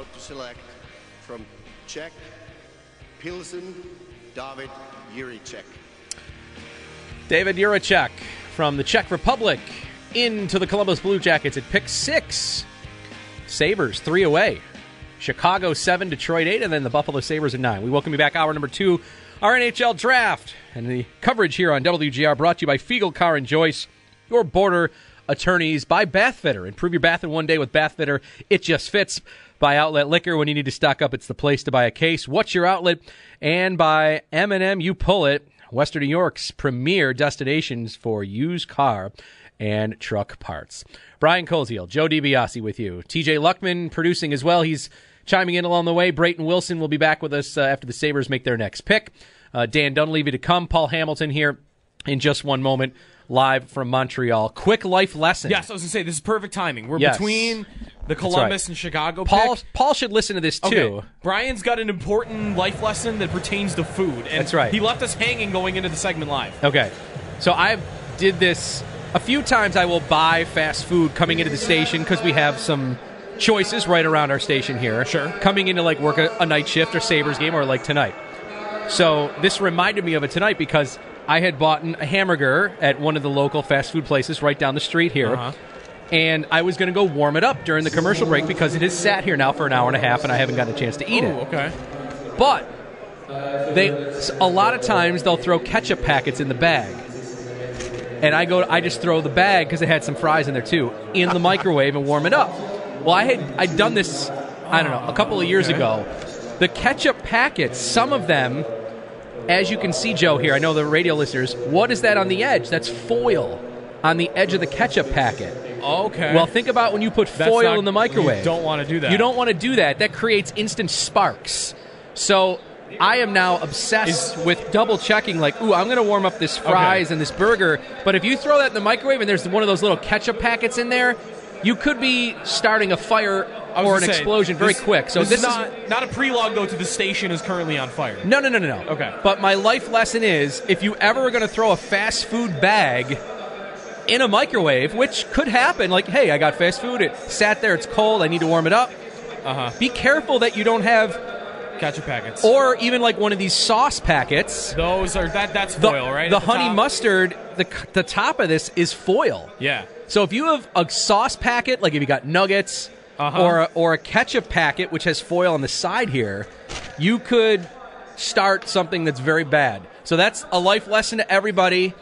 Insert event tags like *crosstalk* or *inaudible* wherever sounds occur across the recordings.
To select from Czech Pilsen David Jiricek. David Jiricek from the Czech Republic into the Columbus Blue Jackets at pick six. Sabres three away. Chicago seven, Detroit eight, and then the Buffalo Sabres at nine. We welcome you back, hour number two, our NHL draft. And the coverage here on WGR brought to you by Fiegel Car and Joyce, your border attorneys by Bathfitter. Improve your bath in one day with Bathfitter. It just fits. By Outlet Liquor, when you need to stock up, it's the place to buy a case. What's your outlet? And by M&M, you pull it. Western New York's premier destinations for used car and truck parts. Brian Koziol, Joe DiBiase with you. TJ Luckman producing as well. He's chiming in along the way. Brayton Wilson will be back with us uh, after the Sabres make their next pick. Uh, Dan Dunleavy to come. Paul Hamilton here in just one moment, live from Montreal. Quick life lesson. Yes, I was gonna say this is perfect timing. We're Yes. between the right. Columbus and Chicago Paul, pick. Paul should listen to this too. Okay. Brian's got an important life lesson that pertains to food. And That's right. He left us hanging going into the segment live. Okay. So I did this a few times. I will buy fast food coming into the station because we have some choices right around our station here. Sure. Coming into like work a, a night shift or Sabres game or like tonight. So this reminded me of it tonight because I had bought a hamburger at one of the local fast food places right down the street here. Uh-huh. And I was going to go warm it up during the commercial break because it has sat here now for an hour and a half and I haven't gotten a chance to eat Oh, it. okay. But they a lot of times they'll throw ketchup packets in the bag. And I go I just throw the bag because it had some fries in there too in the *laughs* microwave and warm it up. Well, I had I'd done this I don't know, a couple of years Okay. ago. The ketchup packets, some of them as you can see Joe here, I know the radio listeners, what is that on the edge? That's foil on the edge of the ketchup packet. Okay. Well, think about when you put That's foil not- in the microwave. you don't wanna do that. You don't want to do that. That creates instant sparks. So I am now obsessed with double checking. Like, ooh, I'm going to warm up this fries Okay. and this burger. But if you throw that in the microwave and there's one of those little ketchup packets in there, you could be starting a fire or an explosion very this- quick. So this, this, is not not a prelogue though to the station is currently on fire. no, no, no, no, no. Okay. But my life lesson is if you ever are going to throw a fast food bag in a microwave, which could happen, like, hey, I got fast food, it sat there, it's cold, I need to warm it up. Uh huh. Be careful that you don't have, Ketchup packets. or even like one of these sauce packets. those are that that's The, foil, right? the At honey top? mustard, the, the top of this is foil. Yeah. So if you have a sauce packet, like if you got nuggets, Uh-huh. or, a, or a ketchup packet, which has foil on the side here, you could start something that's very bad. So that's a life lesson to everybody.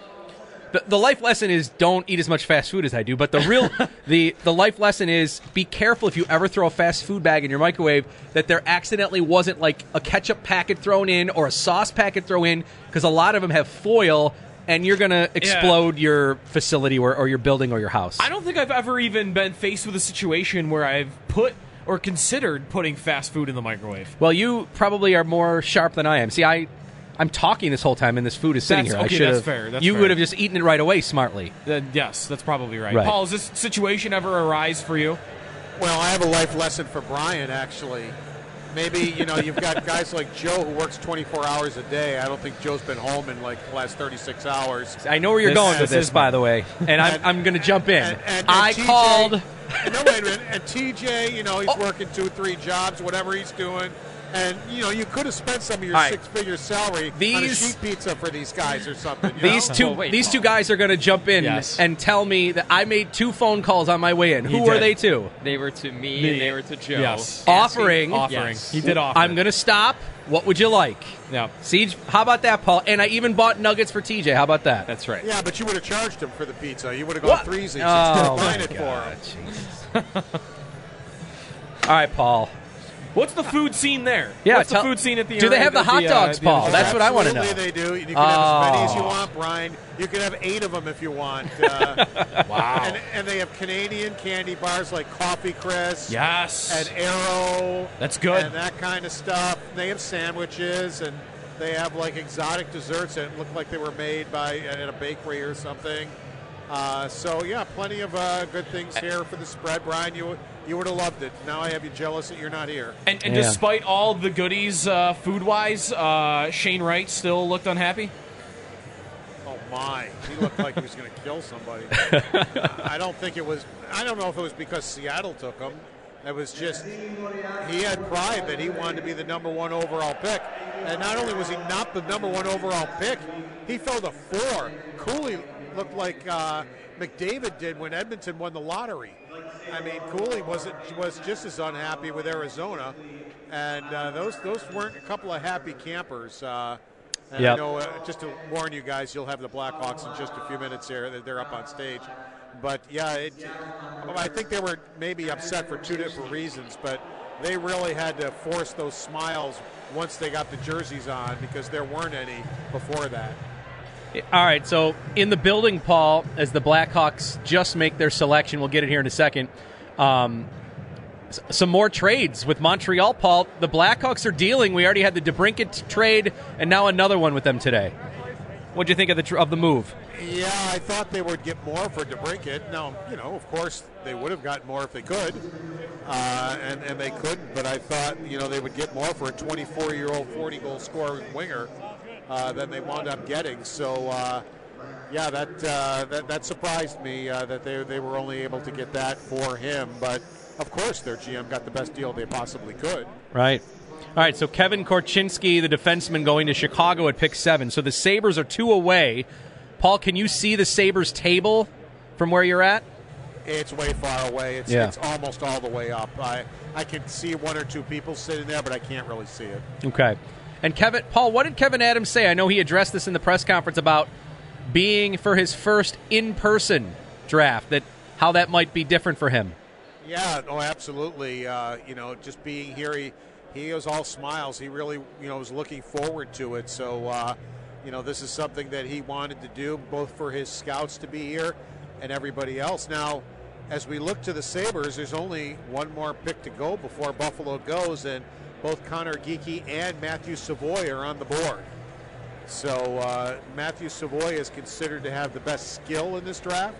The, the life lesson is don't eat as much fast food as I do, but the real *laughs* the the life lesson is be careful if you ever throw a fast food bag in your microwave that there accidentally wasn't like a ketchup packet thrown in or a sauce packet thrown in because a lot of them have foil and you're gonna explode your facility or, or your building or your house. I don't think I've ever even been faced with a situation where I've put or considered putting fast food in the microwave. Well, you probably are more sharp than I am. See, I, I'm talking this whole time, and this food is sitting That's- here. okay, I that's fair, that's you fair. would have just eaten it right away, smartly. Uh, yes, that's probably right. Right. Paul, has this situation ever arise for you? Well, I have a life lesson for Brian, actually. Maybe, you know, you've got guys like Joe who works 24 hours a day. I don't think Joe's been home in like the last 36 hours. I know where you're This- going with this this, is by the way, and I'm, I'm going to jump in. And, and, and I TJ called. *laughs* No, wait a minute. And TJ, you know, he's Oh. working two, three jobs, whatever he's doing. And you know, you could have spent some of your All right. six-figure salary on a These- sheet pizza for these guys or something. you These know? two, Well, wait, these Paul. two guys are going to jump in Yes. and tell me that I made two phone calls on my way in. Who He were they to? They were to me, Me. and they were to Joe. Yes. Offering, Offering. Yes. He did offer. I'm going to stop. What would you like? Yeah, Siege, how about that, Paul? And I even bought nuggets for TJ. How about that? that's right. Yeah, but you would have charged him for the pizza. You would have gone What? threesies instead Oh, of buying my it for him. God. *laughs* All right, Paul. What's the food scene there? Yeah, What's tell- the food scene at the do they have the at hot uh, dogs, the Paul? other That's what I wanna know. Absolutely, they do. You can have as many as you Oh. want, Brian. You can have eight of them if you want. Uh, *laughs* Wow. and, and they have Canadian candy bars like Coffee Crisp yes. and Arrow. That's good. And that kind of stuff. They have sandwiches and they have like exotic desserts that look like they were made by at a bakery or something. Uh, so yeah, plenty of uh, good things here for the spread, Brian. You you would have loved it. Now I have you jealous that you're not here. and, and Yeah. despite all the goodies, uh, food wise, uh, Shane Wright still looked unhappy. Oh my! He looked like he was going to kill somebody. *laughs* I don't think it was. I don't know if it was because Seattle took him. It was just he had pride that he wanted to be the number one overall pick, and not only was he not the number one overall pick, he fell to four. Cooley looked like uh, McDavid did when Edmonton won the lottery. I mean, Cooley wasn't was just as unhappy with Arizona, and uh, those those weren't a couple of happy campers. Uh, and Yep. I know, uh, just to warn you guys, you'll have the Blackhawks in just a few minutes here. They're- They're up on stage. But yeah, it, I think they were maybe upset for two different reasons, but they really had to force those smiles once they got the jerseys on because there weren't any before that. All right, so in the building, Paul, as the Blackhawks just make their selection, we'll get it here in a second. Um, some more trades with Montreal, Paul. The Blackhawks are dealing. We already had the DeBrincat trade, and now another one with them today. What do you think of the tr- of the move? Yeah, I thought they would get more for DeBrincat. Now, you know, of course, they would have gotten more if they could, uh, and, and they couldn't. But I thought, you know, they would get more for a 24-year-old, 40-goal scoring winger uh, than they wound up getting. So, uh, yeah, that, uh, that that surprised me uh, that they they were only able to get that for him. But of course, their GM got the best deal they possibly could. Right. All right, so Kevin Korchinski, the defenseman, going to Chicago at pick seven. So the Sabres are two away. Paul, can you see the Sabres table from where you're at? It's way far away. It's, Yeah. it's almost all the way up. I I can see one or two people sitting there, but I can't really see it. Okay. And Kevyn, Paul, what did Kevyn Adams say? I know he addressed this in the press conference about being for his first in-person draft. That how that might be different for him. Yeah, no, absolutely. Uh, you know, just being here, he he was all smiles. He really, you know, was looking forward to it. So, uh, you know, this is something that he wanted to do, both for his scouts to be here and everybody else. Now, as we look to the Sabres, there's only one more pick to go before Buffalo goes, and both Conor Geekie and Matthew Savoie are on the board. So uh, Matthew Savoie is considered to have the best skill in this draft.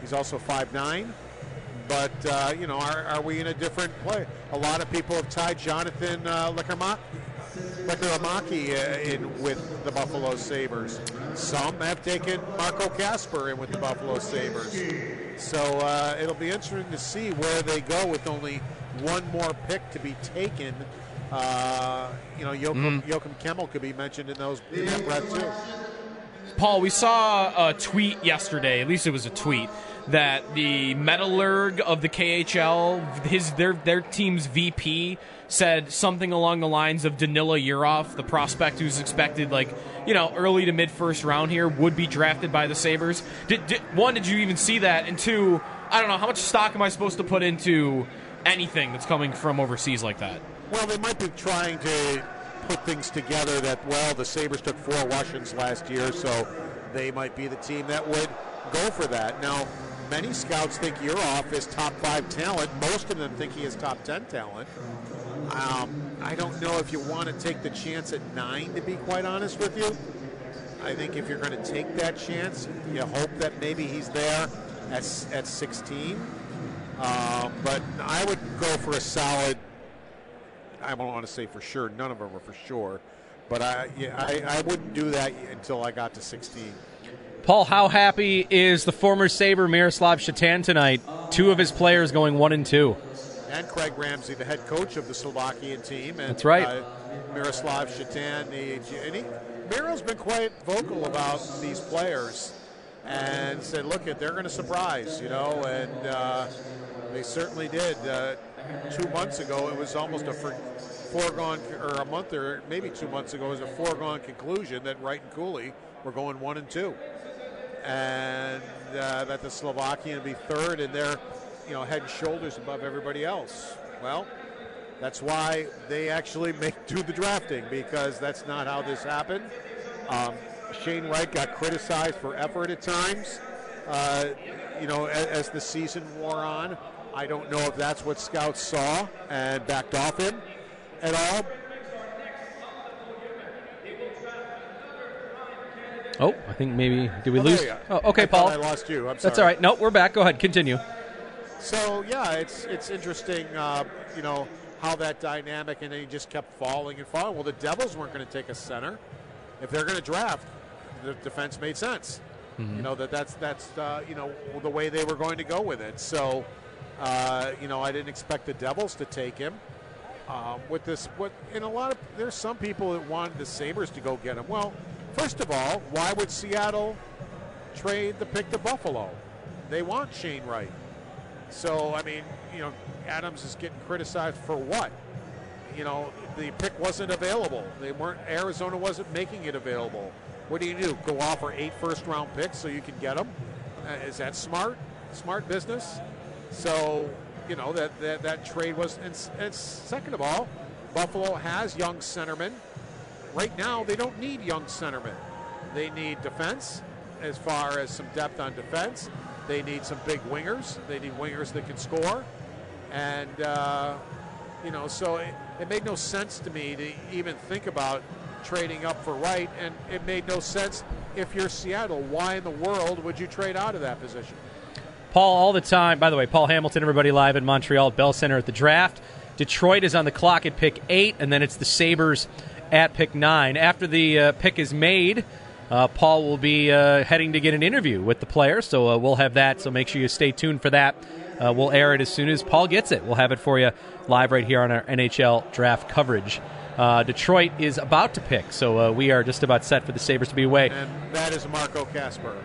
He's also 5'9". But, uh, you know, are, are we in a different play? A lot of people have tied Jonathan uh, Lekkerimaki uh, in with the Buffalo Sabres. Some have taken Marco Kasper in with the Buffalo Sabres. So uh, it'll be interesting to see where they go with only one more pick to be taken. Uh, you know, Joachim, Joakim Kemell could be mentioned in those in that breath too. Paul, we saw a tweet yesterday. At least it was a tweet that the Metallurg of the KHL, his their their team's VP, said something along the lines of Danila Yurov, the prospect who's expected like you know early to mid first round here, would be drafted by the Sabres. Did, did, one, did you even see that? And two, I don't know how much stock am I supposed to put into anything that's coming from overseas like that? Well, they might be trying to put things together that, well, the Sabres took four Russians last year, so they might be the team that would go for that. Now, many scouts think Yurov is top five talent. Most of them think he is top 10 talent. Um, I don't know if you want to take the chance at nine, to be quite honest with you. I think if you're going to take that chance, you hope that maybe he's there at, at 16. Um, but I would go for a solid I don't want to say for sure. None of them are for sure, but I, yeah, I, I wouldn't do that until I got to 16. Paul, how happy is the former Sabre Miroslav Shatan tonight? Two of his players going one and two. and Craig Ramsay, the head coach of the Slovakian team. And, That's right. Uh, Miroslav Shatan, the and he, Miro's been quite vocal about these players and said, "Look, they're going to surprise, you know," and uh, they certainly did. Uh, two months ago, it was almost a foregone, or a month or maybe two months ago, it was a foregone conclusion that Wright and Cooley were going one and two, and uh, that the Slovakian would be third, and they're, you know, head and shoulders above everybody else. Well, that's why they actually *laughs* make do the drafting because that's not how this happened. Um, Shane Wright got criticized for effort at times. Uh, you know, as, as, the season wore on, I don't know if that's what scouts saw and backed off him at all. Oh, I think maybe did we oh, lose? Oh, okay, I Paul. I lost you. I'm sorry. That's all right. No, we're back. Go ahead. Continue. So yeah, it's it's interesting. Uh, you know how that dynamic, and then he just kept falling and falling. Well, the Devils weren't going to take a center. If they're going to draft, the defense made sense. Mm-hmm. You know that that's that's uh, you know the way they were going to go with it. So uh, you know I didn't expect the Devils to take him. Um, with this, what in a lot of there's some people that wanted the Sabres to go get him. Well, first of all, why would Seattle trade the pick to Buffalo? They want Shane Wright. So I mean, you know, Adams is getting criticized for what? You know, the pick wasn't available. They weren't. Arizona wasn't making it available. What do you do? Go offer eight first round picks so you can get them? Uh, is that smart? Smart business? So you know that that, that trade was. And, and second of all, Buffalo has young centermen. Right now, they don't need young centermen. They need defense, as far as some depth on defense. They need some big wingers. They need wingers that can score. And, uh, you know, so it, it, made no sense to me to even think about trading up for Wright. And it made no sense if you're Seattle. Why in the world would you trade out of that position? Paul, all the time. By the way, Paul Hamilton, everybody live in Montreal at Bell Center at the draft. Detroit is on the clock at pick eight, and then it's the Sabres at pick nine. After the uh, pick is made, uh, Paul will be uh, heading to get an interview with the player, so uh, we'll have that. So make sure you stay tuned for that. Uh, we'll air it as soon as Paul gets it. We'll have it for you live right here on our NHL draft coverage. Uh, Detroit is about to pick, so we are just about set for the Sabres to be away. And that is Marco Kasper.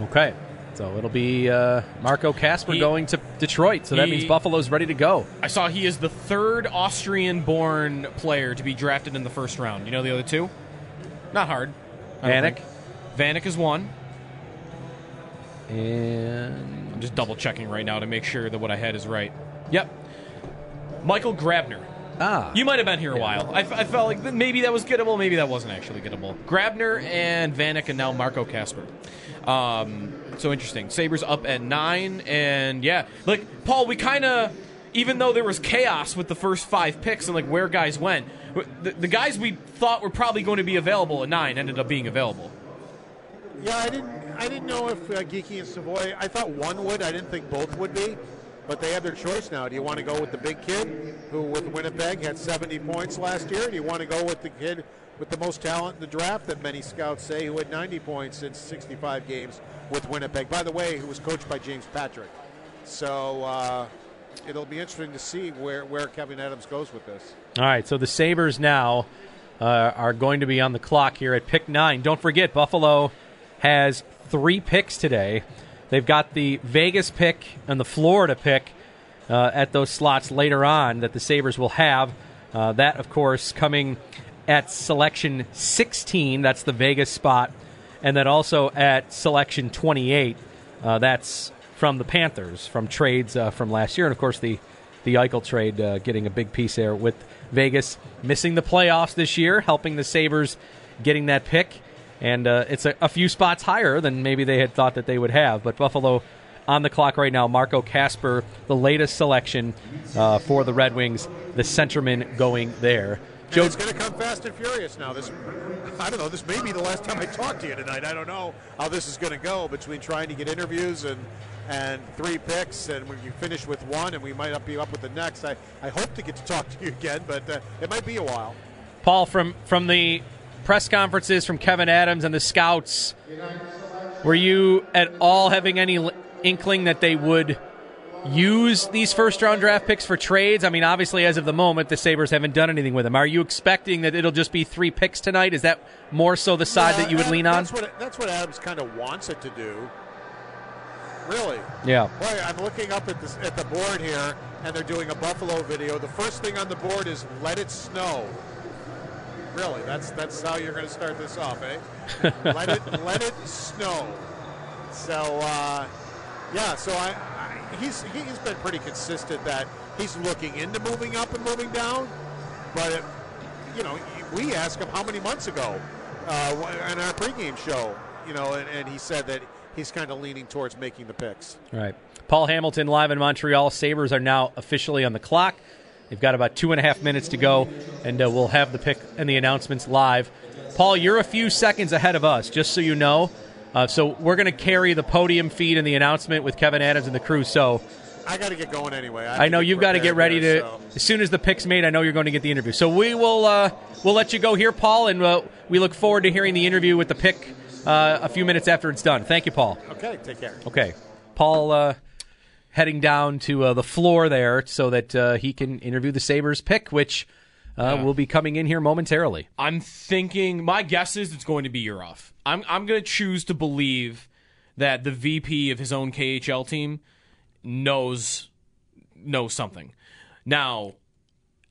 Okay. So it'll be uh, Marco Kasper he, going to Detroit. So that he, means Buffalo's ready to go. I saw he is the third Austrian-born player to be drafted in the first round. You know the other two? Not hard. Vanek. Vanek is one. And I'm just double checking right now to make sure that what I had is right. Yep. Michael Grabner. Ah. You might have been here a while. I, felt like maybe that was gettable, maybe that wasn't actually gettable. Grabner and Vanek and now Marco Kasper. Um, so interesting. Sabres up at nine, and yeah, like Paul, we kind of, even though there was chaos with the first five picks and like where guys went, the, the guys we thought were probably going to be available at nine ended up being available. Yeah, I didn't. I didn't know if uh, Geekie and Savoie. I thought one would. I didn't think both would be. But they have their choice now. Do you want to go with the big kid who, with Winnipeg, had 70 points last year? Do you want to go with the kid with the most talent in the draft that many scouts say who had 90 points in 65 games with Winnipeg? By the way, who was coached by James Patrick. So uh, it'll be interesting to see where, where Kevyn Adams goes with this. All right, so the Sabres now uh, are going to be on the clock here at pick nine. Don't forget, Buffalo has three picks today. They've got the Vegas pick and the Florida pick uh, at those slots later on that the Sabres will have. Uh, that, of course, coming at selection 16. That's the Vegas spot. And then also at selection 28. Uh, that's from the Panthers, from trades uh, from last year. And, of course, the, the Eichel trade uh, getting a big piece there with Vegas missing the playoffs this year, helping the Sabres getting that pick and uh, it's a, a, few spots higher than maybe they had thought that they would have. But Buffalo on the clock right now. Marco Kasper, the latest selection uh, for the Red Wings, the centerman going there. Joe, it's going to come fast and furious now. This, I don't know. This may be the last time I talk to you tonight. I don't know how this is going to go between trying to get interviews and and three picks, and when we finish with one, and we might not be up with the next. I, I hope to get to talk to you again, but uh, it might be a while. Paul, from from the press conferences from Kevyn Adams and the scouts, were you at all having any inkling that they would use these first round draft picks for trades? I mean, obviously, as of the moment, the Sabres haven't done anything with them. Are you expecting that it'll just be three picks tonight? Is that more so the side Yeah, that you would Adam- lean on? That's what, that's what Adams kind of wants it to do. Really. Yeah. Boy, I'm looking up at, this, at the board here, and they're doing a Buffalo video. The first thing on the board is "Let it snow." Really, that's that's how you're going to start this off, eh? *laughs* let it let it snow. So, uh, yeah. So I, I he's he's been pretty consistent that he's looking into moving up and moving down, but you know, we asked him how many months ago uh, in our pregame show, you know, and, and he said that he's kind of leaning towards making the picks. Right. Paul Hamilton live in Montreal. Sabres are now officially on the clock. They've got about two and a half minutes to go, and uh, we'll have the pick and the announcements live. Paul, you're a few seconds ahead of us, just so you know. Uh, so we're going to carry the podium feed and the announcement with Kevyn Adams and the crew. So I got to get going anyway. have I know you've got to get ready here, to. so. As soon as the pick's made, I know you're going to get the interview. So we will uh, we'll let you go here, Paul, and uh, we look forward to hearing the interview with the pick uh, a few minutes after it's done. Thank you, Paul. Okay, take care. Okay, Paul, uh, heading down to uh, the floor there so that uh, he can interview the Sabres pick, which uh, will be coming in here momentarily. I'm thinking. My guess is it's going to be Yurov. I'm I'm going to choose to believe that the VP of his own KHL team knows knows something. Now,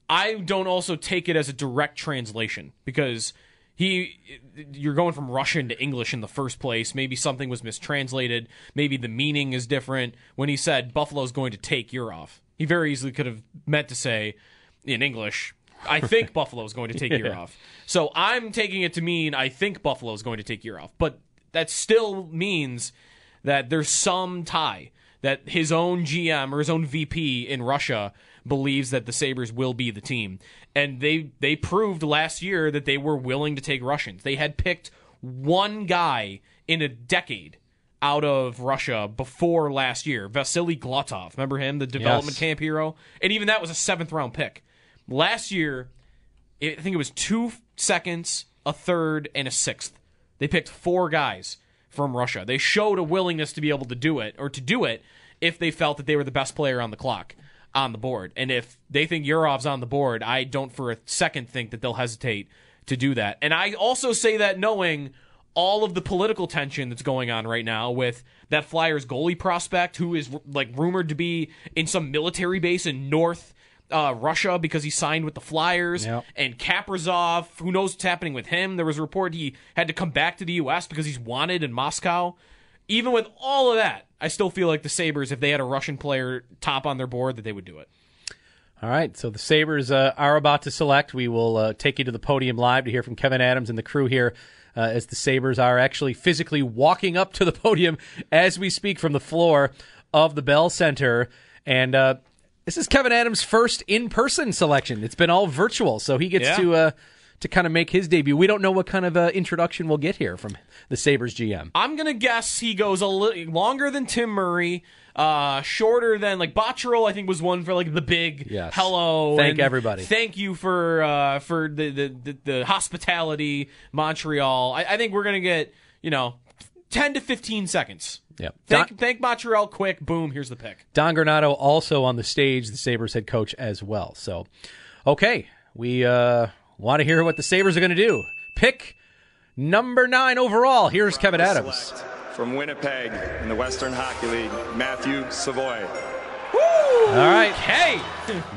I don't also take it as a direct translation because he you're going from Russian to English in the first place. Maybe something was mistranslated. Maybe the meaning is different. When he said Buffalo's going to take Yurov, he very easily could have meant to say in English, I think Buffalo is going to *laughs* take Yurov. So I'm taking it to mean I think Buffalo is going to take Yurov. But that still means that there's some tie that his own GM or his own VP in Russia believes that the Sabres will be the team. And they they proved last year that they were willing to take Russians. They had picked one guy in a decade out of Russia before last year, Vasily Glotov. Remember him, the development Yes. camp hero? And even that was a seventh round pick. Last year, I think it was two seconds, a third, and a sixth. They picked four guys from Russia. They showed a willingness to be able to do it, or to do it, if they felt that they were the best player on the clock, on the board. And if they think Yurov's on the board, I don't for a second think that they'll hesitate to do that. And I also say that knowing all of the political tension that's going on right now with that Flyers goalie prospect who is like rumored to be in some military base in North uh, Russia because he signed with the Flyers, Yep. and Kaprizov, who knows what's happening with him? There was a report he had to come back to the U.S. because he's wanted in Moscow. Even with all of that, I still feel like the Sabres, if they had a Russian player top on their board, that they would do it. All right, so the Sabres uh, are about to select. We will uh, take you to the podium live to hear from Kevyn Adams and the crew here uh, as the Sabres are actually physically walking up to the *laughs* podium as we speak from the floor of the Bell Center. And uh, this is Kevyn Adams' first in person selection. It's been all virtual, so he gets Yeah. to. Uh, to kind of make his debut, we don't know what kind of uh, introduction we'll get here from the Sabres GM. I'm gonna guess he goes a little longer than Tim Murray, uh, shorter than like Botterill. I think was one for like the big Yes. hello. Thank everybody. Thank you for uh, for the, the, the, the hospitality, Montreal. I, I think we're gonna get you know ten to fifteen seconds. Yep. Thank Don- thank Montreal quick. Boom. Here's the pick. Don Granato also on the stage, the Sabres head coach as well. So, okay, we uh, want to hear what the Sabres are going to do. Pick number nine overall. Here's Kevyn Adams. From Winnipeg in the Western Hockey League, Matthew Savoie. All right, Hey,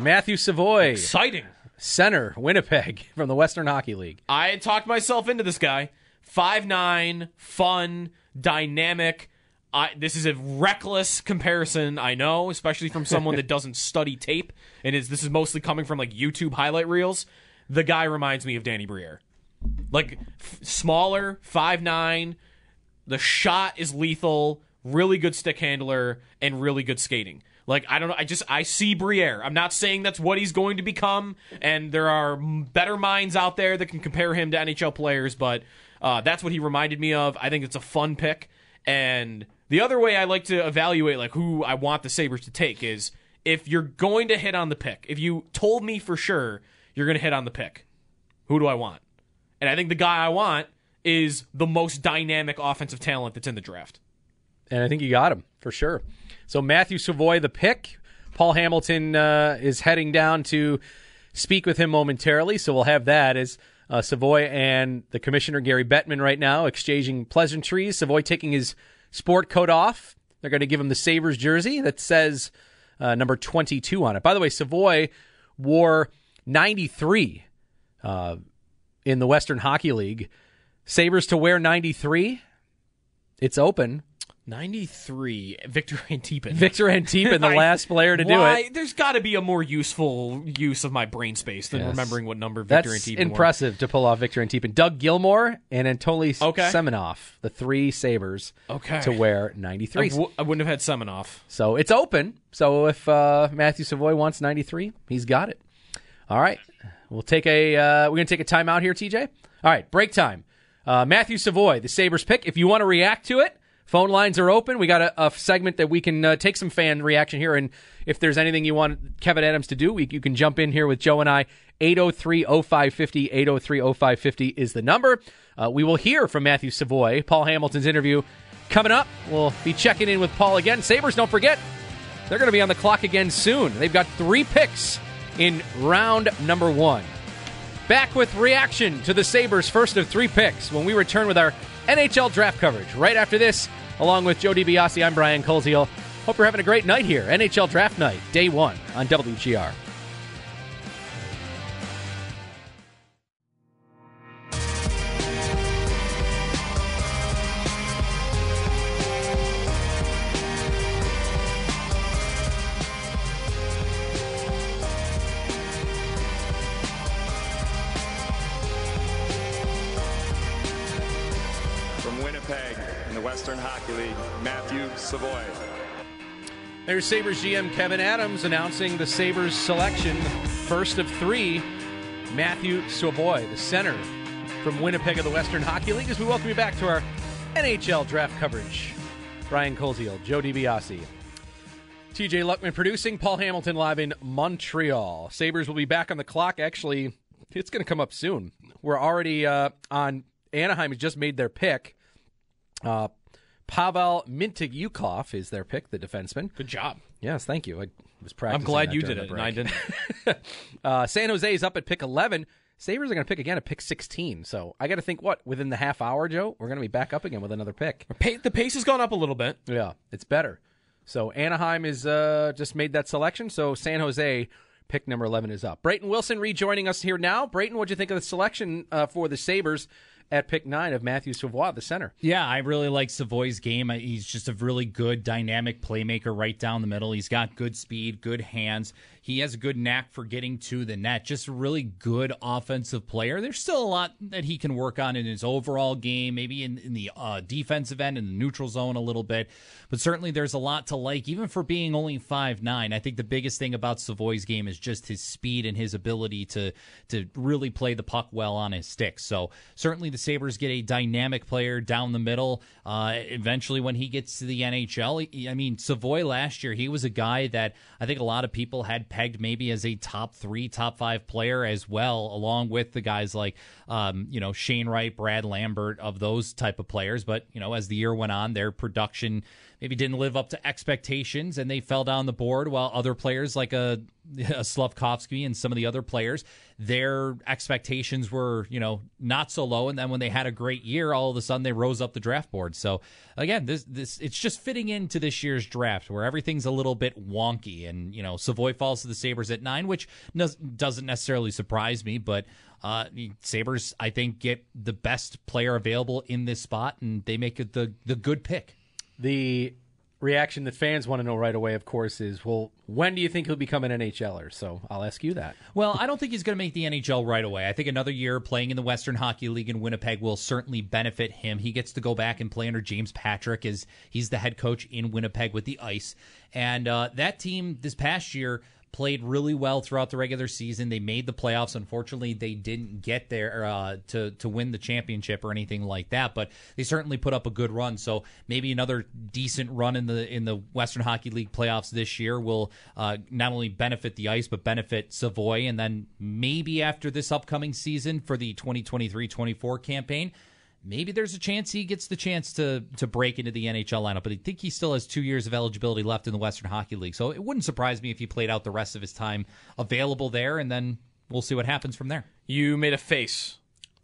Matthew Savoie, exciting. center, Winnipeg *laughs* from the Western Hockey League. I had talked myself into this guy. Five nine, fun, dynamic. I, this is a reckless comparison, I know, especially from someone that *laughs* doesn't study tape, and is this is mostly coming from like YouTube highlight reels. The guy reminds me of Danny Briere, like f- smaller, five nine. The shot is lethal, really good stick handler, and really good skating. Like I don't know, I just I see Briere. I'm not saying that's what he's going to become, and there are better minds out there that can compare him to NHL players, but uh, that's what he reminded me of. I think it's a fun pick, and the other way I like to evaluate like who I want the Sabres to take is if you're going to hit on the pick. If you told me for sure you're going to hit on the pick, who do I want? And I think the guy I want is the most dynamic offensive talent that's in the draft. And I think you got him for sure. So Matthew Savoie, the pick. Paul Hamilton uh, is heading down to speak with him momentarily, so we'll have that as uh, Savoie and the commissioner Gary Bettman right now exchanging pleasantries. Savoie taking his sport coat off. They're going to give him the Sabres jersey that says uh, number 22 on it. By the way, Savoie wore 93 uh, in the Western Hockey League. Sabres to wear 93. It's open. 93, Victor *laughs* Antipin. Victor Antipin, the *laughs* I- last player to do it. There's got to be a more useful use of my brain space than Yes. remembering what number Victor That's Antipin impressive to pull off Victor Antipin. Doug Gilmour and Anatoly Okay. Semenov, the three Sabres Okay. to wear 93. I, w- I wouldn't have had Semenov. So it's open. So if uh, Matthew Savoie wants 93, he's got it. All right. We'll take a uh, we're going to take a timeout here, TJ. All right, break time. Uh, Matthew Savoie, the Sabres pick. If you want to react to it, phone lines are open. We got a, a segment that we can uh, take some fan reaction here. And if there's anything you want Kevyn Adams to do, we, you can jump in here with Joe and I. 803 0550, 803 0550 is the number. Uh, we will hear from Matthew Savoie, Paul Hamilton's interview coming up. We'll be checking in with Paul again. Sabres, don't forget, they're going to be on the clock again soon. They've got three picks in round number one. Back with reaction to the Sabres' first of three picks when we return with our NHL draft coverage. Right after this, along with Joe DiBiase, I'm Brian Koziol. Hope you're having a great night here. NHL Draft Night, day one on WGR. Sabres GM Kevyn Adams announcing the Sabres selection, first of three, Matthew Savoie, the center from Winnipeg of the Western Hockey League, as we welcome you back to our NHL draft coverage. Brian Koziol, Joe DiBiase, TJ Luckman producing, Paul Hamilton live in Montreal. Sabres will be back on the clock. Actually, it's going to come up soon. We're already uh, on. Anaheim has just made their pick. Uh, Pavel Mintyukov is their pick, the defenseman. Good job. Yes, thank you. I was practicing. I'm glad you did it, and I didn't. *laughs* Uh, San Jose is up at pick 11. Sabres are going to pick again at pick 16. So I got to think, what, within the half hour, Joe? We're going to be back up again with another pick. The pace has gone up a little bit. Yeah, it's better. So Anaheim is uh, just made that selection. So San Jose, pick number 11 is up. Brayton Wilson rejoining us here now. Brayton, what'd you think of the selection uh, for the Sabres at pick nine of Matthew Savoie, the center? Yeah, I really like Savoie's game. He's just a really good, dynamic playmaker right down the middle. He's got good speed, good hands. He has a good knack for getting to the net. Just a really good offensive player. There's still a lot that he can work on in his overall game, maybe in, in the uh, defensive end, in the neutral zone a little bit. But certainly there's a lot to like, even for being only five nine. I think the biggest thing about Savoie's game is just his speed and his ability to to really play the puck well on his stick. So certainly the Sabres get a dynamic player down the middle. Uh, eventually, when he gets to the NHL, I mean, Savoie last year, he was a guy that I think a lot of people had pegged maybe as a top three, top five player as well, along with the guys like, um, you know, Shane Wright, Brad Lambert, of those type of players. But, you know, as the year went on, their production maybe didn't live up to expectations and they fell down the board while other players like a, *laughs* a Slavkovsky and some of the other players their expectations were you know not so low. And then when they had a great year all of a sudden they rose up the draft board. So again this this it's just fitting into this year's draft where everything's a little bit wonky. And you know Savoie falls to the Sabres at 9 which does, doesn't necessarily surprise me but uh, Sabres I think get the best player available in this spot and they make it the the good pick The reaction that fans want to know right away, of course, is well, when do you think he'll become an NHLer? So I'll ask you that. Well, I don't think he's going to make the NHL right away. I think another year playing in the Western Hockey League in Winnipeg will certainly benefit him. He gets to go back and play under James Patrick as he's the head coach in Winnipeg with the Ice. And uh, that team this past year played really well throughout the regular season. They made the playoffs. Unfortunately, they didn't get there uh, to to win the championship or anything like that, but they certainly put up a good run. So maybe another decent run in the in the Western Hockey League playoffs this year will uh, not only benefit the Ice but benefit Savoie, and then maybe after this upcoming season for the 2023-24 campaign maybe there's a chance he gets the chance to to break into the NHL lineup. But I think he still has two years of eligibility left in the Western Hockey League. So it wouldn't surprise me if he played out the rest of his time available there, and then we'll see what happens from there. You made a face,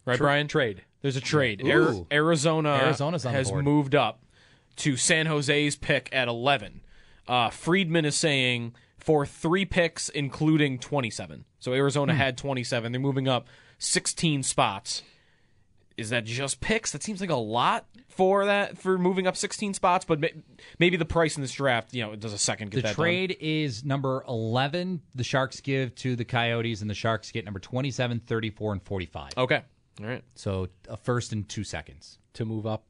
right, Brian? Trade. There's a trade. Ooh. Arizona Arizona's has moved up to San Jose's pick at 11. Uh, Friedman is saying for three picks, including 27. So Hmm. Arizona had 27. They're moving up 16 spots. Is that just picks? That seems like a lot for that for moving up 16 spots, but ma- maybe the price in this draft, you know, it does a second get The that trade is number 11. The Sharks give to the Coyotes, and the Sharks get number 27, 34, and 45. Okay. All right. So a first and two seconds. to move up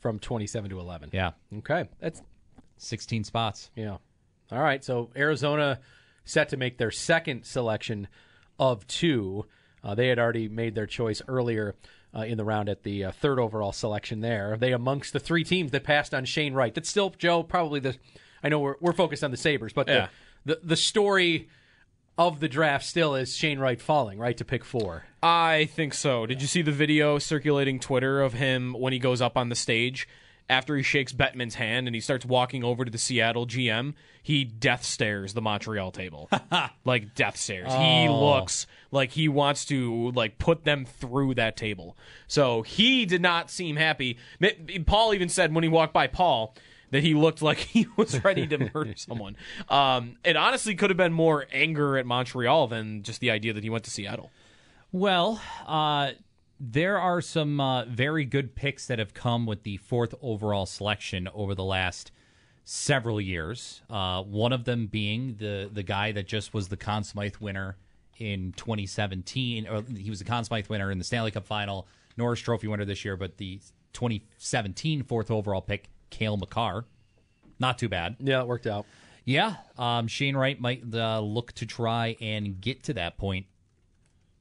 from 27 to 11. Yeah, Okay. That's 16 spots. yeah. All right. So Arizona set to make their second selection of two. Uh, they had already made their choice earlier uh, in the round at the uh, third overall selection. There, Are they amongst the three teams that passed on Shane Wright. That's still Joe. Probably the. I know we're we're focused on the Sabres, but Yeah. the, the the story of the draft still is Shane Wright falling right to pick four. I think so. Did you see the video circulating Twitter of him when he goes up on the stage after he shakes Bettman's hand and he starts walking over to the Seattle GM? He death stares the Montreal table. *laughs* like death stares. He looks like he wants to like put them through that table. So he did not seem happy. Paul even said when he walked by Paul that he looked like *laughs* he was ready to murder *laughs* someone. Um, it honestly could have been more anger at Montreal than just the idea that he went to Seattle. Well, uh, there are some uh, very good picks that have come with the fourth overall selection over the last several years. Uh, one of them being the the guy that just was the Conn Smythe winner in 2017, or he was the Conn Smythe winner in the Stanley Cup Final, Norris Trophy winner this year, but the 2017 fourth overall pick, Cale Makar. Not too bad. Yeah, it worked out. Yeah, um, Shane Wright might uh, look to try and get to that point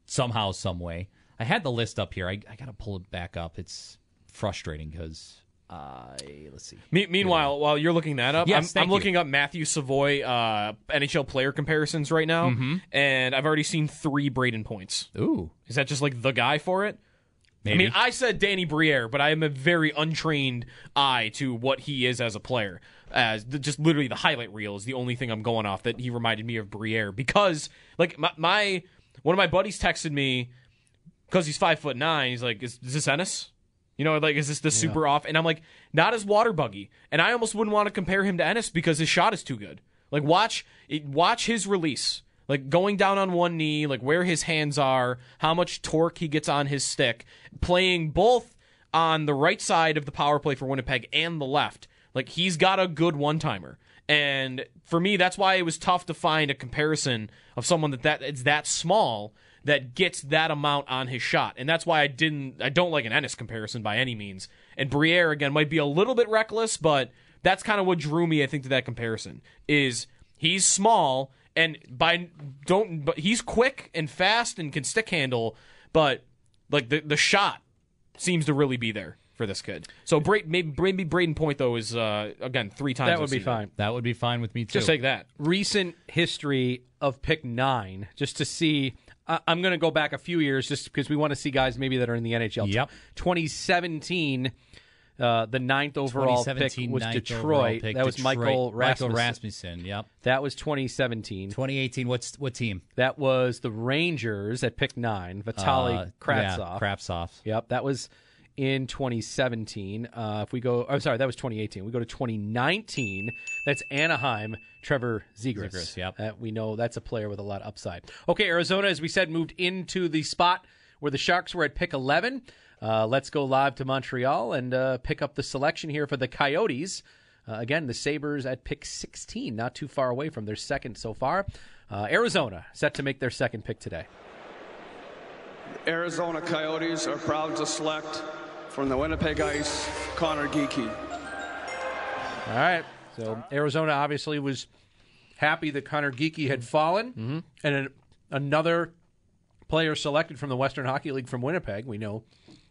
somehow, some way. I had the list up here. I, I got to pull it back up. It's frustrating because I let's see. Me- meanwhile, while you're looking that up, Yes, I'm, thank I'm you. looking up Matthew Savoie uh, NHL player comparisons right now, Mm-hmm. and I've already seen three Brayden Points. Ooh, Is that just like the guy for it? maybe. I mean, I said Danny Briere, but I am a very untrained eye to what he is as a player. As the, just literally the highlight reel is the only thing I'm going off that he reminded me of Briere because like my, my one of my buddies texted me because he's five foot nine. He's like, "Is, is this Ennis?" You know, like, is this the super off? And I'm like, not as water buggy. And I almost wouldn't want to compare him to Ennis because his shot is too good. Like, watch it, watch his release. Like going down on one knee, like where his hands are, how much torque he gets on his stick, playing both on the right side of the power play for Winnipeg and the left. Like he's got a good one timer. And for me, that's why it was tough to find a comparison of someone that, that it's that small that gets that amount on his shot. And that's why I didn't I don't like an Ennis comparison by any means. And Briere again might be a little bit reckless, but that's kind of what drew me I think to that comparison. Is he's small and by don't but he's quick and fast and can stick handle, but like the the shot seems to really be there for this kid. So Bra- maybe maybe Brayden Point though is uh, again three times. That would be season. fine. that would be fine with me too. Just like that. recent history of pick nine just to see. I'm going to go back a few years just because we want to see guys maybe that are in the NHL. Yep. 2017, uh, the ninth overall pick was Detroit. pick, that was Detroit. Michael Rasmussen. Michael Rasmussen. Yep. That was 2017. 2018. What's what team? That was the Rangers at pick nine. Vitali Uh, Kravtsov. Yeah. Yep, that was in 2017. Uh, if we go, I'm sorry, that was 2018. We go to 2019. That's Anaheim. Trevor Zegras. Zegras, yep. Uh, we know that's a player with a lot of upside. Okay, Arizona, as we said, moved into the spot where the Sharks were at pick 11. Uh, let's go live to Montreal and uh, pick up the selection here for the Coyotes. Uh, again, the Sabres at pick 16, not too far away from their second so far. Uh, Arizona set to make their second pick today. Arizona Coyotes are proud to select from the Winnipeg Ice Conor Geekie. All right. So Arizona obviously was happy that Conor Geekie had fallen, and an, another player selected from the Western Hockey League from Winnipeg. We know,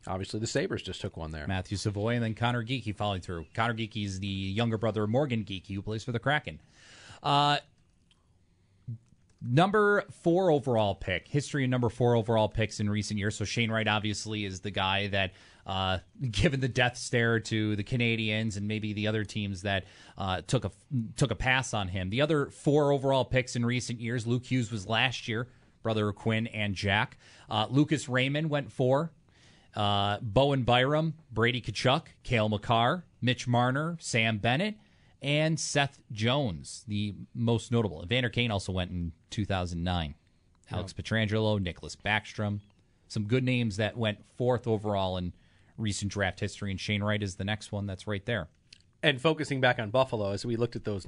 obviously, the Sabres just took one there. Matthew Savoie and then Conor Geekie following through. Conor Geekie is the younger brother of Morgan Geekie, who plays for the Kraken. Uh, Number four overall pick, history of number four overall picks in recent years. So Shane Wright obviously is the guy that, uh, *laughs* given the death stare to the Canadians and maybe the other teams that uh, took a took a pass on him. The other four overall picks in recent years, Luke Hughes was last year, brother Quinn and Jack. Uh, Lucas Raymond went four. Uh, Bowen Byram, Brady Tkachuk, Cale Makar, Mitch Marner, Sam Bennett, and Seth Jones, the most notable. Evander Kane also went in 2009. Alex Pietrangelo, Nicholas Backstrom, some good names that went fourth overall in recent draft history, and Shane Wright is the next one that's right there. And focusing back on Buffalo, as we looked at those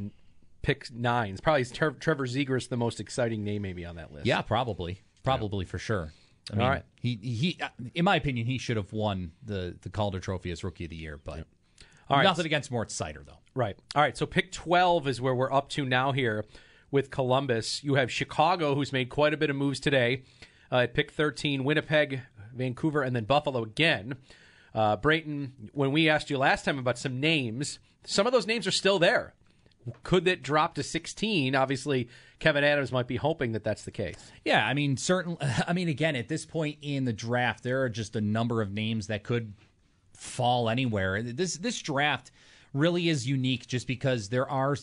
pick nines, probably Tre- Trevor Zegras the most exciting name maybe on that list. Yeah, probably, probably for sure. I mean, All right. he he, uh, in my opinion, he should have won the the Calder Trophy as Rookie of the Year, but All right. nothing against Moritz Seider though. Right. All right. So pick 12 is where we're up to now here with Columbus. You have Chicago, who's made quite a bit of moves today. Uh, at pick 13, Winnipeg, Vancouver, and then Buffalo again. Uh, Brayton, when we asked you last time about some names, some of those names are still there. Could that drop to 16? Obviously, Kevyn Adams might be hoping that that's the case. Yeah, I mean, certainly. *laughs* I mean, again, at this point in the draft, there are just a number of names that could fall anywhere. This this draft really is unique, just because there are.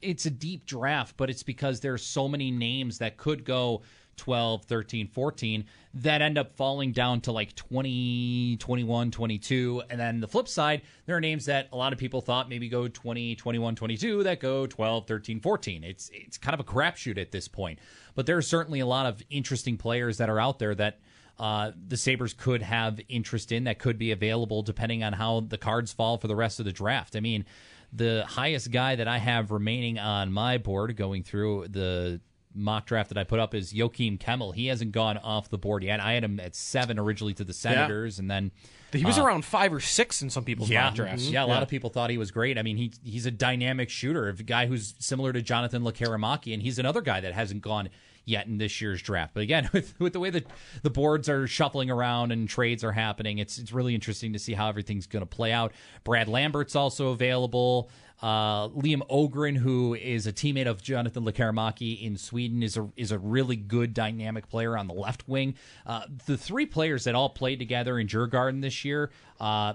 It's a deep draft, but it's because there's so many names that could go 12, 13, 14 that end up falling down to like 20, 21, 22. And then the flip side, there are names that a lot of people thought maybe go 20, 21, 22 that go 12, 13, 14. It's it's kind of a crapshoot at this point. But there are certainly a lot of interesting players that are out there that uh, the Sabres could have interest in that could be available depending on how the cards fall for the rest of the draft. I mean, the highest guy that I have remaining on my board going through the mock draft that I put up is Joakim Kemell. He hasn't gone off the board yet. I had him at seven originally to the Senators, and then He was uh, around five or six in some people's yeah, mock drafts. yeah. A lot of people thought he was great. I mean, he he's a dynamic shooter, a guy who's similar to Jonathan Lekkerimaki, and he's another guy that hasn't gone yet in this year's draft. But again, *laughs* with with the way that the boards are shuffling around and trades are happening, it's it's really interesting to see how everything's going to play out. Brad Lambert's also available. Uh, Liam Ohgren, who is a teammate of Jonathan Lekkerimaki in Sweden, is a is a really good dynamic player on the left wing. Uh, the three players that all played together in Djurgården this year, uh,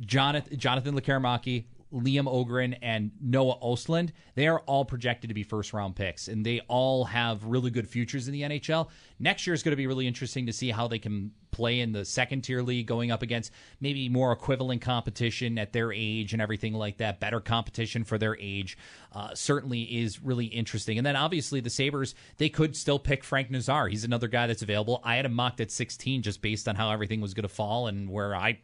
Jonathan Jonathan Lekkerimaki, Liam Ohgren, and Noah Ostlund, they are all projected to be first round picks, and they all have really good futures in the NHL. Next year is going to be really interesting to see how they can play in the second tier league, going up against maybe more equivalent competition at their age and everything like that. Better competition for their age uh, certainly is really interesting. And then obviously the Sabres, they could still pick Frank Nazar. He's another guy that's available. I had him mocked at 16 just based on how everything was going to fall and where I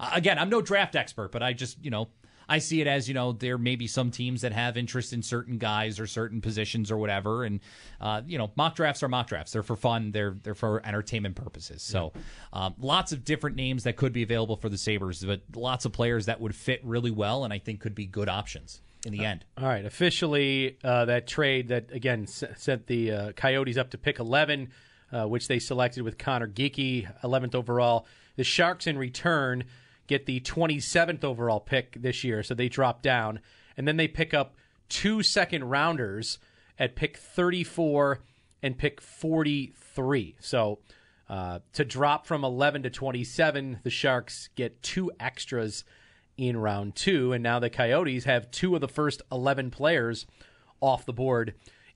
again, I'm no draft expert, but I just, you know, I see it as, you know, there may be some teams that have interest in certain guys or certain positions or whatever. And, uh, you know, mock drafts are mock drafts. They're for fun, they're, they're for entertainment purposes. So um, lots of different names that could be available for the Sabres, but lots of players that would fit really well and I think could be good options in the end. All right, officially, uh, that trade that again s- sent the uh, Coyotes up to pick 11, uh, which they selected with Conor Geekie, 11th overall. The Sharks, in return, get the 27th overall pick this year, so they drop down, and then they pick up two second rounders at pick 34 and pick 43. So. Uh, to drop from 11 to 27, the Sharks get two extras in round two, and now the Coyotes have two of the first 11 players off the board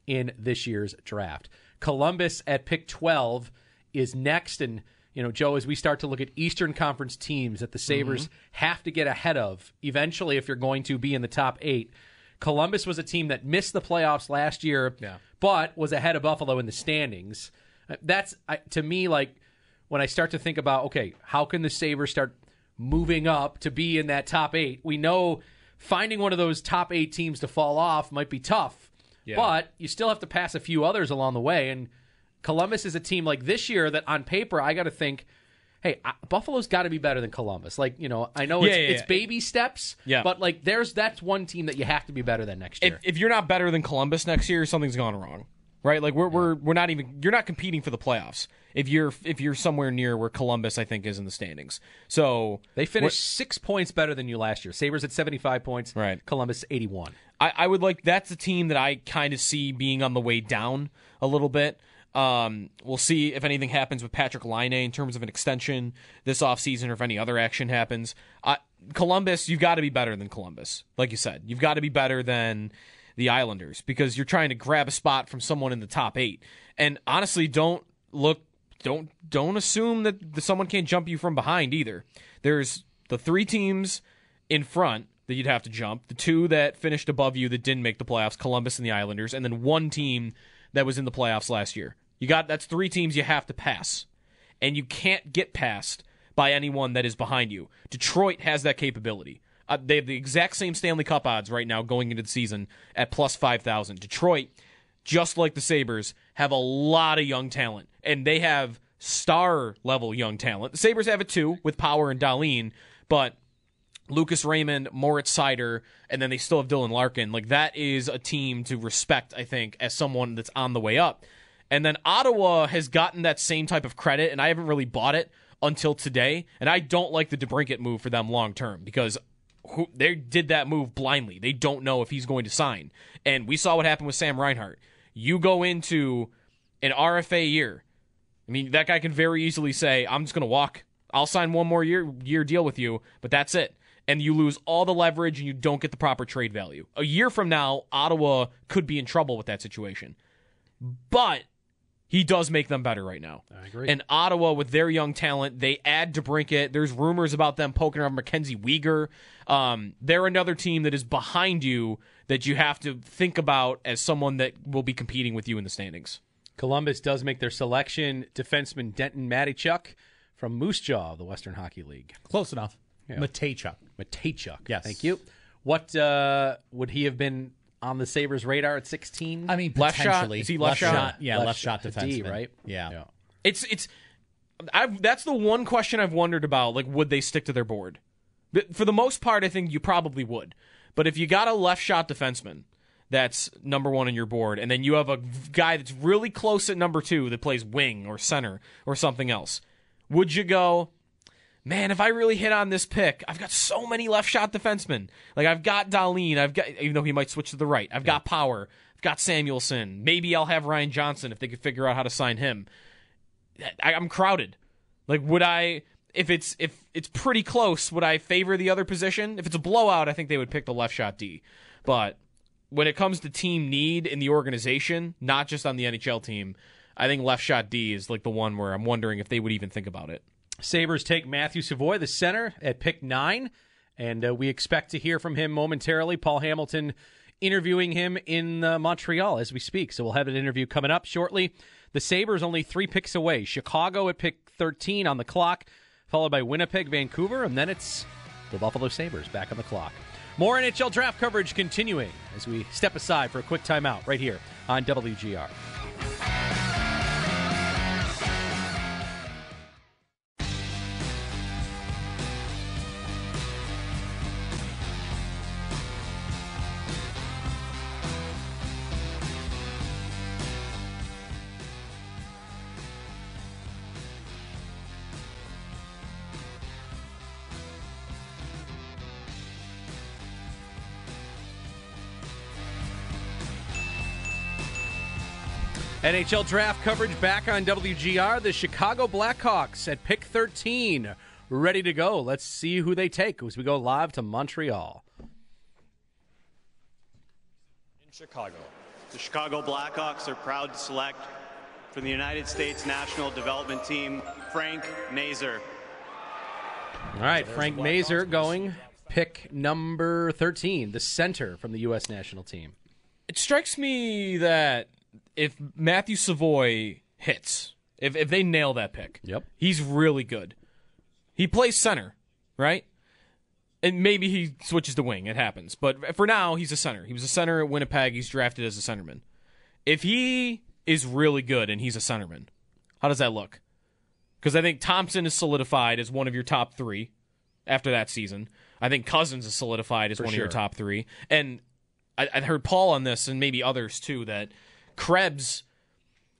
in this year's draft. Columbus at pick 12 is next, and you know, Joe, as we start to look at Eastern Conference teams that the Sabres have to get ahead of eventually if you're going to be in the top eight. Columbus was a team that missed the playoffs last year, yeah. but was ahead of Buffalo in the standings. Uh, That's to me like when I start to think about okay, how can the Sabres start moving up to be in that top eight? We know finding one of those top eight teams to fall off might be tough, but you still have to pass a few others along the way. And Columbus is a team like this year that on paper I got to think. Hey, Buffalo's got to be better than Columbus. Like you know, I know it's, Yeah, yeah, it's yeah. baby steps, Yeah. but like there's that's one team that you have to be better than next year. If, if you're not better than Columbus next year, something's gone wrong, right? Like we're we're we're not even you're not competing for the playoffs if you're if you're somewhere near where Columbus I think is in the standings. So They finished six points better than you last year. Sabres at 75 points. Right. Columbus 81. I, I would like that's a team that I kind of see being on the way down a little bit. Um, we'll see if anything happens with Patrick Laine in terms of an extension this offseason or if any other action happens. Uh, Columbus, you've got to be better than Columbus. Like you said, you've got to be better than the Islanders because you're trying to grab a spot from someone in the top eight. And honestly, don't look, don't don't assume that someone can't jump you from behind either. There's the three teams in front that you'd have to jump, the two that finished above you that didn't make the playoffs, Columbus and the Islanders, and then one team that was in the playoffs last year. You got that's three teams you have to pass, and you can't get past by anyone that is behind you. Detroit has that capability. Uh, they have the exact same Stanley Cup odds right now going into the season at plus 5,000. Detroit, just like the Sabres, have a lot of young talent, and they have star level young talent. The Sabres have it too with Power and Dahlin, but Lucas Raymond, Moritz Seider, and then they still have Dylan Larkin. Like that is a team to respect, I think, as someone that's on the way up. And then Ottawa has gotten that same type of credit, and I haven't really bought it until today. And I don't like the DeBrincat move for them long term because who, they did that move blindly. They don't know if he's going to sign. And we saw what happened with Sam Reinhart. You go into an RFA year. I mean, that guy can very easily say, "I'm just going to walk. I'll sign one more year year deal with you, but that's it." And you lose all the leverage and you don't get the proper trade value. A year from now, Ottawa could be in trouble with that situation. But he does make them better right now. I agree. And Ottawa, with their young talent, they add DeBrincat. There's rumors about them poking around Mackenzie Weegar. Um, they're another team that is behind you that you have to think about as someone that will be competing with you in the standings. Columbus does make their selection. Defenseman Denton Mateychuk from Moose Jaw of the Western Hockey League. Close enough. Yeah. Mateychuk. Mateychuk. Yes. Thank you. What uh, would he have been on the Sabres radar at 16? I mean, Left shot? Is he left shot? Yeah, Left left, shot, shot a D, defenseman. right? Yeah. Yeah. It's it's I've that's the one question I've wondered about. Like, would they stick to their board? But For the most part, I think you probably would. But if you got a left shot defenseman that's number one on your board, and then you have a guy that's really close at number two that plays wing or center or something else, would you go? Man, if I really hit on this pick, I've got so many left shot defensemen. Like I've got Dahlin, I've got even though he might switch to the right, I've got Power, I've got Samuelsson. Maybe I'll have Ryan Johnson if they could figure out how to sign him. I, I'm crowded. Like, would I? If it's if it's pretty close, would I favor the other position? If it's a blowout, I think they would pick the left shot D. But when it comes to team need in the organization, not just on the NHL team, I think left shot D is like the one where I'm wondering if they would even think about it. Sabres take Matthew Savoie, the center, at pick nine, and uh, we expect to hear from him momentarily. Paul Hamilton interviewing him in uh, Montreal as we speak. So we'll have an interview coming up shortly. The Sabres only three picks away. Chicago at pick 13 on the clock, followed by Winnipeg, Vancouver, and then it's the Buffalo Sabres back on the clock. More NHL draft coverage continuing as we step aside for a quick timeout right here on WGR. NHL draft coverage back on WGR. The Chicago Blackhawks at pick 13, ready to go. Let's see who they take as we go live to Montreal. In Chicago. The Chicago Blackhawks are proud to select from the United States National Development Team Frank Nazar. All right, Frank Nazar going pick number 13, the center from the U.S. national team. It strikes me that if Matthew Savoie hits, if if they nail that pick, Yep. he's really good. He plays center, right? And maybe he switches to wing. It happens, but for now, he's a center. He was a center at Winnipeg. He's drafted as a centerman. If he is really good and he's a centerman, how does that look? Because I think Thompson is solidified as one of your top three after that season. I think Cozens is solidified as For one of your top three. And I, I heard Paul on this and maybe others too that Krebs,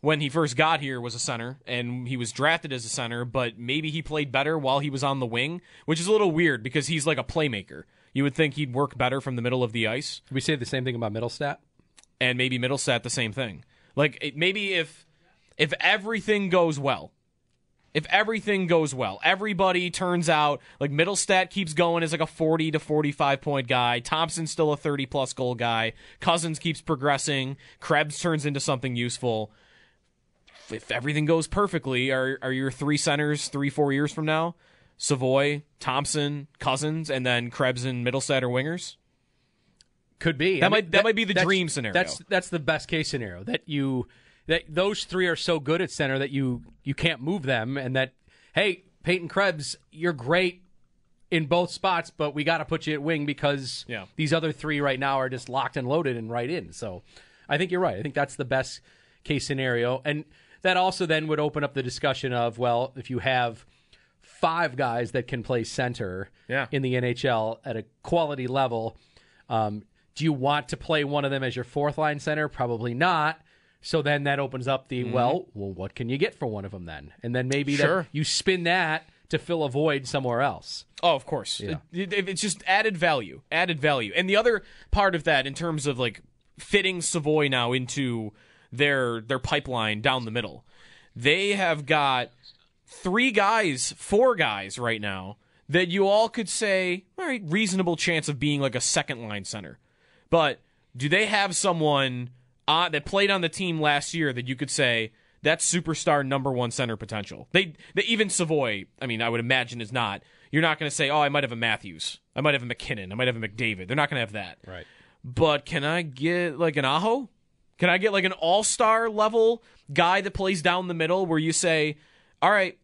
when he first got here, was a center and he was drafted as a center, but maybe he played better while he was on the wing, which is a little weird because he's like a playmaker. You would think he'd work better from the middle of the ice. We say the same thing about Mittelstadt? And maybe Mittelstadt the same thing. Like it, maybe if if everything goes well, if everything goes well, everybody turns out like Mittelstadt keeps going as like a 40 to 45 point guy. Thompson's still a 30 plus goal guy. Cozens keeps progressing. Krebs turns into something useful. If everything goes perfectly, are are your three centers three four years from now? Savoie, Thompson, Cozens, and then Krebs and Mittelstadt are wingers. Could be. That I might mean, that, might be the dream scenario. That's that's the best case scenario. That you that those three are so good at center that you you can't move them, and that hey, Peyton Krebs, you're great in both spots, but we got to put you at wing because Yeah. these other three right now are just locked and loaded and right in. So I think you're right. I think that's the best case scenario, and that also then would open up the discussion of well, if you have five guys that can play center Yeah. in the NHL at a quality level. Um, do you want to play one of them as your fourth line center? Probably not. So then that opens up the mm-hmm. well, well, what can you get for one of them then? And then maybe that Sure. you spin that to fill a void somewhere else. Oh, of course. It- it- it's just added value, added value. And the other part of that, in terms of like fitting Savoie now into their their pipeline down the middle, they have got three guys, four guys right now that you all could say, all right, reasonable chance of being like a second line center. But do they have someone uh, that played on the team last year that you could say that's superstar number one center potential? They, they even Savoie, I mean, I would imagine is not. You're not going to say, oh, I might have a Matthews, I might have a MacKinnon, I might have a McDavid. They're not going to have that. Right. But can I get like an Aho? Can I get like an all star level guy that plays down the middle where you say, all right,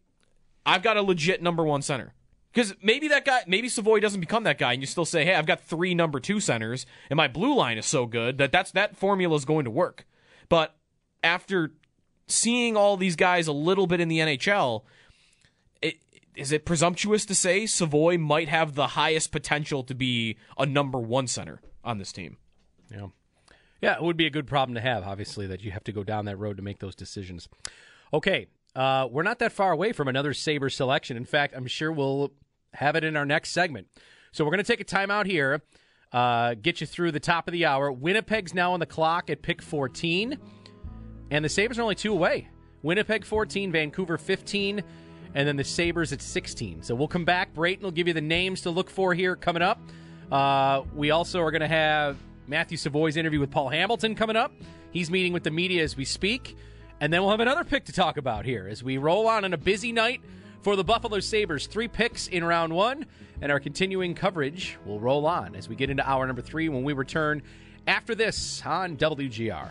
I've got a legit number one center? Because maybe that guy, maybe Savoie doesn't become that guy, and you still say, "Hey, I've got three number two centers, and my blue line is so good that that's that formula is going to work." But after seeing all these guys a little bit in the NHL, it, is it presumptuous to say Savoie might have the highest potential to be a number one center on this team? Yeah. Yeah, it would be a good problem to have, obviously, that you have to go down that road to make those decisions. Okay, uh, we're not that far away from another Sabre selection. In fact, I'm sure we'll have it in our next segment. So we're going to take a timeout here, uh, get you through the top of the hour. Winnipeg's now on the clock at pick 14, and the Sabres are only two away. Winnipeg 14, Vancouver 15, and then the Sabres at 16. So we'll come back. Brayton will give you the names to look for here coming up. Uh, we also are going to have Matthew Savoie's interview with Paul Hamilton coming up. He's meeting with the media as we speak. And then we'll have another pick to talk about here as we roll on in a busy night for the Buffalo Sabres. Three picks in round one, and our continuing coverage will roll on as we get into hour number three when we return after this on WGR.